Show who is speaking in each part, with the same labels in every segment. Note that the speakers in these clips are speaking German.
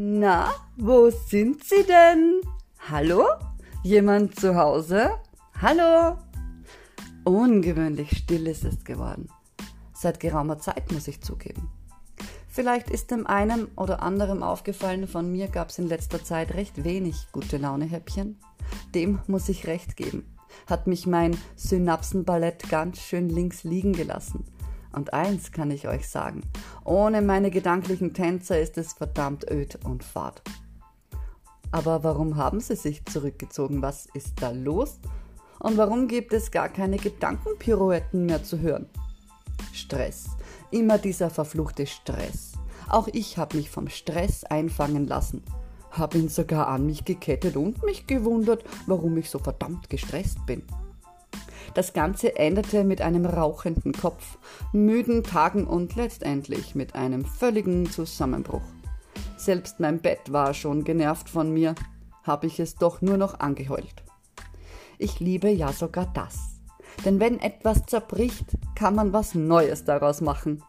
Speaker 1: Na, wo sind Sie denn? Hallo? Jemand zu Hause? Hallo? Ungewöhnlich still ist es geworden. Seit geraumer Zeit muss ich zugeben. Vielleicht ist dem einen oder anderen aufgefallen, von mir gab es in letzter Zeit recht wenig gute Laune-Häppchen. Dem muss ich recht geben. Hat mich mein Synapsenballett ganz schön links liegen gelassen. Und eins kann ich euch sagen, ohne meine gedanklichen Tänzer ist es verdammt öd und fad. Aber warum haben sie sich zurückgezogen? Was ist da los? Und warum gibt es gar keine Gedankenpirouetten mehr zu hören? Stress. Immer dieser verfluchte Stress. Auch ich habe mich vom Stress einfangen lassen. Hab ihn sogar an mich gekettet und mich gewundert, warum ich so verdammt gestresst bin. Das Ganze endete mit einem rauchenden Kopf, müden Tagen und letztendlich mit einem völligen Zusammenbruch. Selbst mein Bett war schon genervt von mir, habe ich es doch nur noch angeheult. Ich liebe ja sogar das. Denn wenn etwas zerbricht, kann man was Neues daraus machen.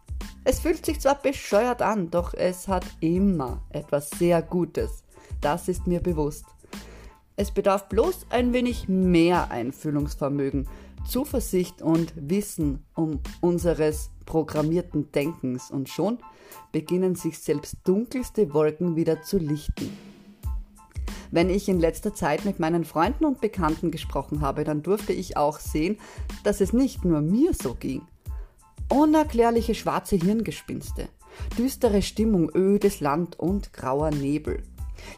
Speaker 1: Es fühlt sich zwar bescheuert an, doch es hat immer etwas sehr Gutes. Das ist mir bewusst. Es bedarf bloß ein wenig mehr Einfühlungsvermögen, Zuversicht und Wissen um unseres programmierten Denkens und schon beginnen sich selbst dunkelste Wolken wieder zu lichten. Wenn ich in letzter Zeit mit meinen Freunden und Bekannten gesprochen habe, dann durfte ich auch sehen, dass es nicht nur mir so ging. Unerklärliche schwarze Hirngespinste, düstere Stimmung, ödes Land und grauer Nebel.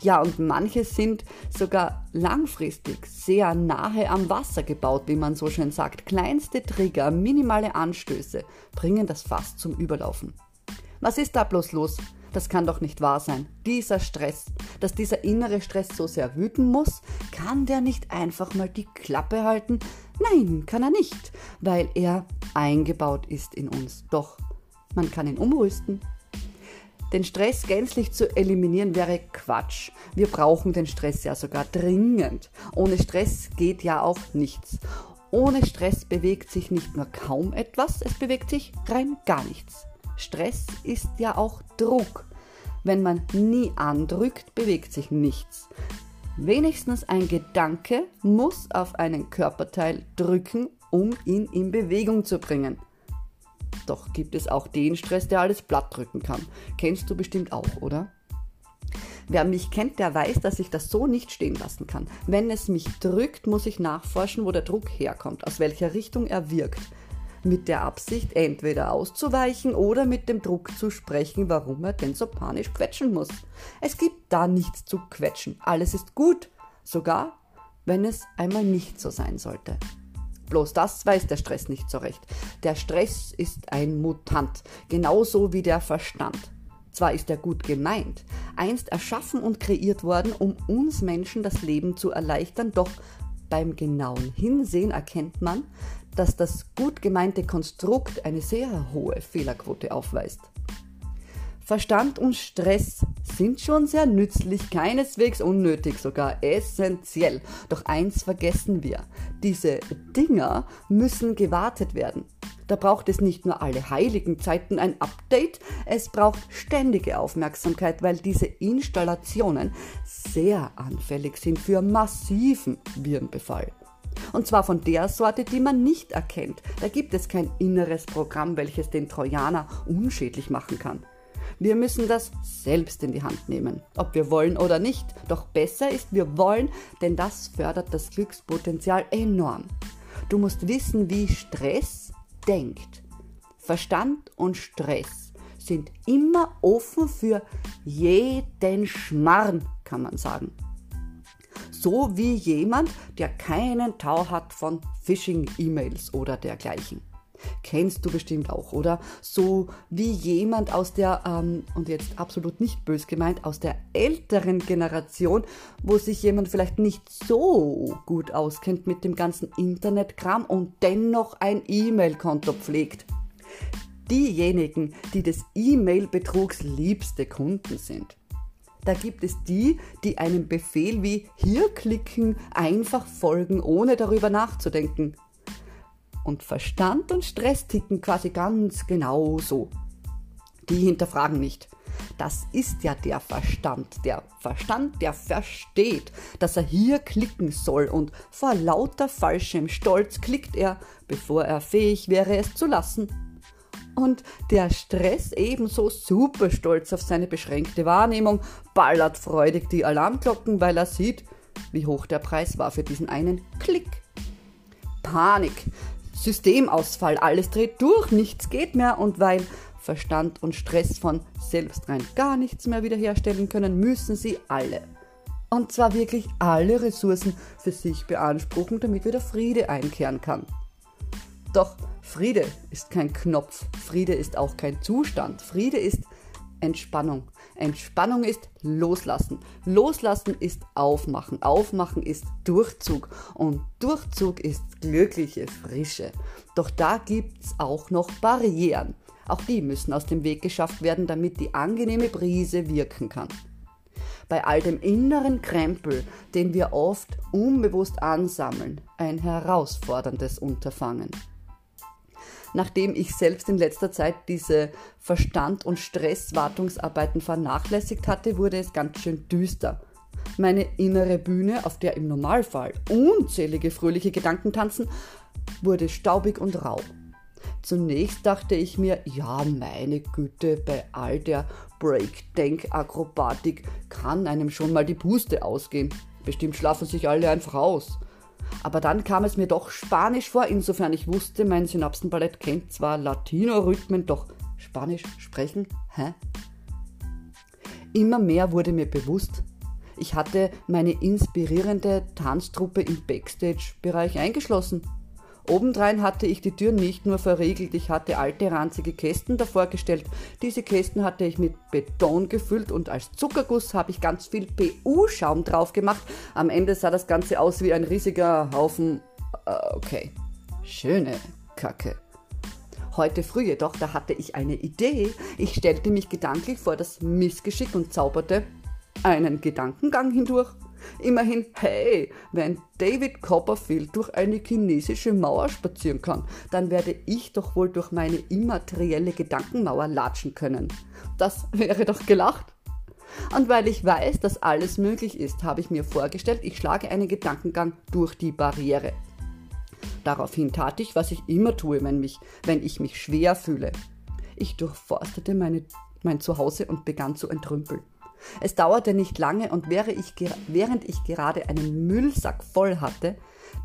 Speaker 1: Ja, und manche sind sogar langfristig sehr nahe am Wasser gebaut, wie man so schön sagt. Kleinste Trigger, minimale Anstöße bringen das Fass zum Überlaufen. Was ist da bloß los? Das kann doch nicht wahr sein. Dieser Stress, dass dieser innere Stress so sehr wüten muss, kann der nicht einfach mal die Klappe halten? Nein, kann er nicht, weil er eingebaut ist in uns. Doch, man kann ihn umrüsten, den Stress gänzlich zu eliminieren wäre Quatsch. Wir brauchen den Stress ja sogar dringend. Ohne Stress geht ja auch nichts. Ohne Stress bewegt sich nicht nur kaum etwas, es bewegt sich rein gar nichts. Stress ist ja auch Druck. Wenn man nie andrückt, bewegt sich nichts. Wenigstens ein Gedanke muss auf einen Körperteil drücken, um ihn in Bewegung zu bringen. Doch gibt es auch den Stress, der alles platt drücken kann. Kennst du bestimmt auch, oder? Wer mich kennt, der weiß, dass ich das so nicht stehen lassen kann. Wenn es mich drückt, muss ich nachforschen, wo der Druck herkommt, aus welcher Richtung er wirkt. Mit der Absicht, entweder auszuweichen oder mit dem Druck zu sprechen, warum er denn so panisch quetschen muss. Es gibt da nichts zu quetschen. Alles ist gut. Sogar, wenn es einmal nicht so sein sollte. Bloß das weiß der Stress nicht so recht. Der Stress ist ein Mutant, genauso wie der Verstand. Zwar ist er gut gemeint, einst erschaffen und kreiert worden, um uns Menschen das Leben zu erleichtern, doch beim genauen Hinsehen erkennt man, dass das gut gemeinte Konstrukt eine sehr hohe Fehlerquote aufweist. Verstand und Stress sind schon sehr nützlich, keineswegs unnötig, sogar essentiell. Doch eins vergessen wir. Diese Dinger müssen gewartet werden. Da braucht es nicht nur alle heiligen Zeiten ein Update, es braucht ständige Aufmerksamkeit, weil diese Installationen sehr anfällig sind für massiven Virenbefall. Und zwar von der Sorte, die man nicht erkennt. Da gibt es kein inneres Programm, welches den Trojaner unschädlich machen kann. Wir müssen das selbst in die Hand nehmen, ob wir wollen oder nicht. Doch besser ist, wir wollen, denn das fördert das Glückspotenzial enorm. Du musst wissen, wie Stress denkt. Verstand und Stress sind immer offen für jeden Schmarrn, kann man sagen. So wie jemand, der keinen Tau hat von Phishing-E-Mails oder dergleichen. Kennst du bestimmt auch, oder? So wie jemand aus der, ähm, und jetzt absolut nicht bös gemeint, aus der älteren Generation, wo sich jemand vielleicht nicht so gut auskennt mit dem ganzen Internetkram und dennoch ein E-Mail-Konto pflegt. Diejenigen, die des E-Mail-Betrugs liebste Kunden sind. Da gibt es die, die einem Befehl wie hier klicken einfach folgen, ohne darüber nachzudenken. Und Verstand und Stress ticken quasi ganz genau so. Die hinterfragen nicht. Das ist ja der Verstand. Der Verstand, der versteht, dass er hier klicken soll und vor lauter falschem Stolz klickt er, bevor er fähig wäre, es zu lassen. Und der Stress ebenso super stolz auf seine beschränkte Wahrnehmung, ballert freudig die Alarmglocken, weil er sieht, wie hoch der Preis war für diesen einen Klick. Panik, Systemausfall, alles dreht durch, nichts geht mehr und weil Verstand und Stress von selbst rein gar nichts mehr wiederherstellen können, müssen sie alle. Und zwar wirklich alle Ressourcen für sich beanspruchen, damit wieder Friede einkehren kann. Doch Friede ist kein Knopf, Friede ist auch kein Zustand, Friede ist Entspannung. Entspannung ist Loslassen. Loslassen ist Aufmachen. Aufmachen ist Durchzug. Und Durchzug ist glückliche Frische. Doch da gibt es auch noch Barrieren. Auch die müssen aus dem Weg geschafft werden, damit die angenehme Brise wirken kann. Bei all dem inneren Krempel, den wir oft unbewusst ansammeln, ein herausforderndes Unterfangen. Nachdem ich selbst in letzter Zeit diese Verstand- und Stresswartungsarbeiten vernachlässigt hatte, wurde es ganz schön düster. Meine innere Bühne, auf der im Normalfall unzählige fröhliche Gedanken tanzen, wurde staubig und rau. Zunächst dachte ich mir, ja, meine Güte, bei all der Breakdank-Akrobatik kann einem schon mal die Puste ausgehen. Bestimmt schlafen sich alle einfach aus. Aber dann kam es mir doch Spanisch vor, insofern ich wusste, mein Synapsenballett kennt zwar Latino-Rhythmen, doch Spanisch sprechen? Hä? Immer mehr wurde mir bewusst, ich hatte meine inspirierende Tanztruppe im Backstage-Bereich eingeschlossen. Obendrein hatte ich die Tür nicht nur verriegelt, ich hatte alte ranzige Kästen davor gestellt. Diese Kästen hatte ich mit Beton gefüllt und als Zuckerguss habe ich ganz viel PU-Schaum drauf gemacht. Am Ende sah das Ganze aus wie ein riesiger Haufen. Äh, okay. Schöne Kacke. Heute früh jedoch, da hatte ich eine Idee. Ich stellte mich gedanklich vor das Missgeschick und zauberte einen Gedankengang hindurch. Immerhin, hey, wenn David Copperfield durch eine chinesische Mauer spazieren kann, dann werde ich doch wohl durch meine immaterielle Gedankenmauer latschen können. Das wäre doch gelacht. Und weil ich weiß, dass alles möglich ist, habe ich mir vorgestellt, ich schlage einen Gedankengang durch die Barriere. Daraufhin tat ich, was ich immer tue, wenn, mich, wenn ich mich schwer fühle. Ich durchforstete meine, mein Zuhause und begann zu entrümpeln. Es dauerte nicht lange und ich, während ich gerade einen Müllsack voll hatte,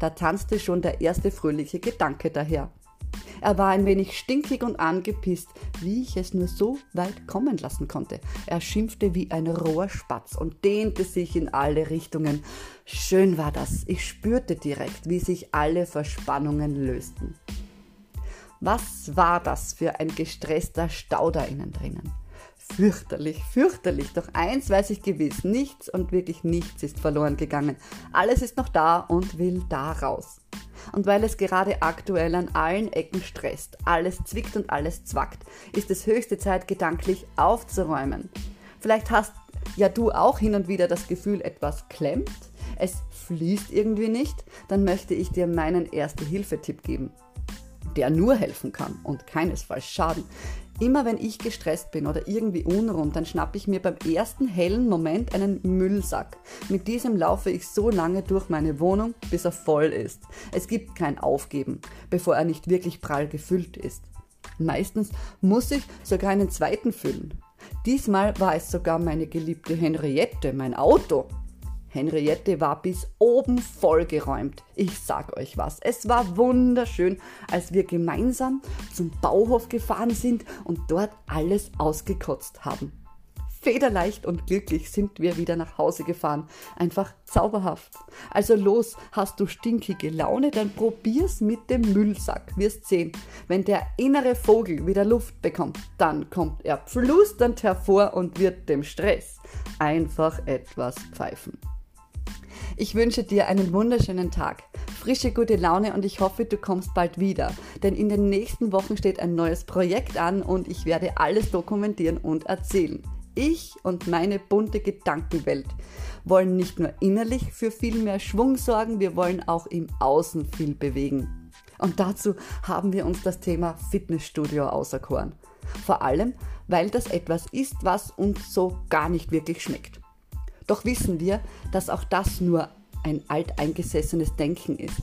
Speaker 1: da tanzte schon der erste fröhliche Gedanke daher. Er war ein wenig stinkig und angepisst, wie ich es nur so weit kommen lassen konnte. Er schimpfte wie ein Rohrspatz und dehnte sich in alle Richtungen. Schön war das. Ich spürte direkt, wie sich alle Verspannungen lösten. Was war das für ein gestresster Stau da innen drinnen? Fürchterlich, fürchterlich. Doch eins weiß ich gewiss, nichts und wirklich nichts ist verloren gegangen. Alles ist noch da und will da raus. Und weil es gerade aktuell an allen Ecken stresst, alles zwickt und alles zwackt, ist es höchste Zeit, gedanklich aufzuräumen. Vielleicht hast ja du auch hin und wieder das Gefühl, etwas klemmt, es fließt irgendwie nicht, dann möchte ich dir meinen Erste-Hilfe-Tipp geben, der nur helfen kann und keinesfalls schaden. Immer wenn ich gestresst bin oder irgendwie unrund, dann schnappe ich mir beim ersten hellen Moment einen Müllsack. Mit diesem laufe ich so lange durch meine Wohnung, bis er voll ist. Es gibt kein Aufgeben, bevor er nicht wirklich prall gefüllt ist. Meistens muss ich sogar einen zweiten füllen. Diesmal war es sogar meine geliebte Henriette, mein Auto. Henriette war bis oben vollgeräumt. Ich sag euch was, es war wunderschön, als wir gemeinsam zum Bauhof gefahren sind und dort alles ausgekotzt haben. Federleicht und glücklich sind wir wieder nach Hause gefahren. Einfach zauberhaft. Also los, hast du stinkige Laune, dann probier's mit dem Müllsack. Wirst sehen, wenn der innere Vogel wieder Luft bekommt, dann kommt er flusternd hervor und wird dem Stress einfach etwas pfeifen. Ich wünsche dir einen wunderschönen Tag, frische gute Laune und ich hoffe, du kommst bald wieder. Denn in den nächsten Wochen steht ein neues Projekt an und ich werde alles dokumentieren und erzählen. Ich und meine bunte Gedankenwelt wollen nicht nur innerlich für viel mehr Schwung sorgen, wir wollen auch im Außen viel bewegen. Und dazu haben wir uns das Thema Fitnessstudio auserkoren. Vor allem, weil das etwas ist, was uns so gar nicht wirklich schmeckt. Doch wissen wir, dass auch das nur ein alteingesessenes Denken ist.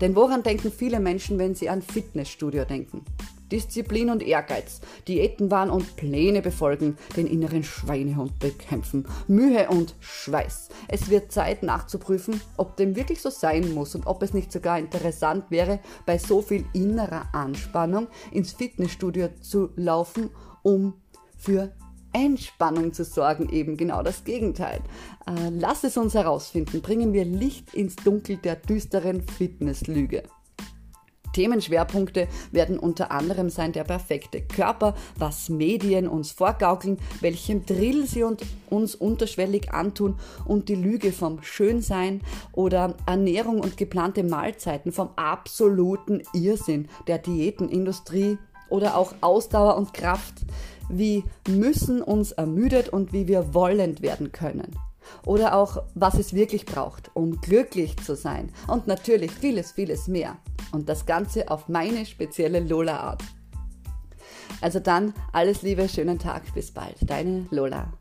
Speaker 1: Denn woran denken viele Menschen, wenn sie an Fitnessstudio denken? Disziplin und Ehrgeiz, Diätenwahn und Pläne befolgen, den inneren Schweinehund bekämpfen, Mühe und Schweiß. Es wird Zeit nachzuprüfen, ob dem wirklich so sein muss und ob es nicht sogar interessant wäre, bei so viel innerer Anspannung ins Fitnessstudio zu laufen, um für Entspannung zu sorgen, eben genau das Gegenteil. Äh, lass es uns herausfinden, bringen wir Licht ins Dunkel der düsteren Fitnesslüge. Themenschwerpunkte werden unter anderem sein der perfekte Körper, was Medien uns vorgaukeln, welchem Drill sie uns unterschwellig antun und die Lüge vom Schönsein oder Ernährung und geplante Mahlzeiten vom absoluten Irrsinn der Diätenindustrie oder auch Ausdauer und Kraft, wie müssen uns ermüdet und wie wir wollend werden können. Oder auch, was es wirklich braucht, um glücklich zu sein. Und natürlich vieles, vieles mehr. Und das Ganze auf meine spezielle Lola-Art. Also dann alles Liebe, schönen Tag, bis bald. Deine Lola.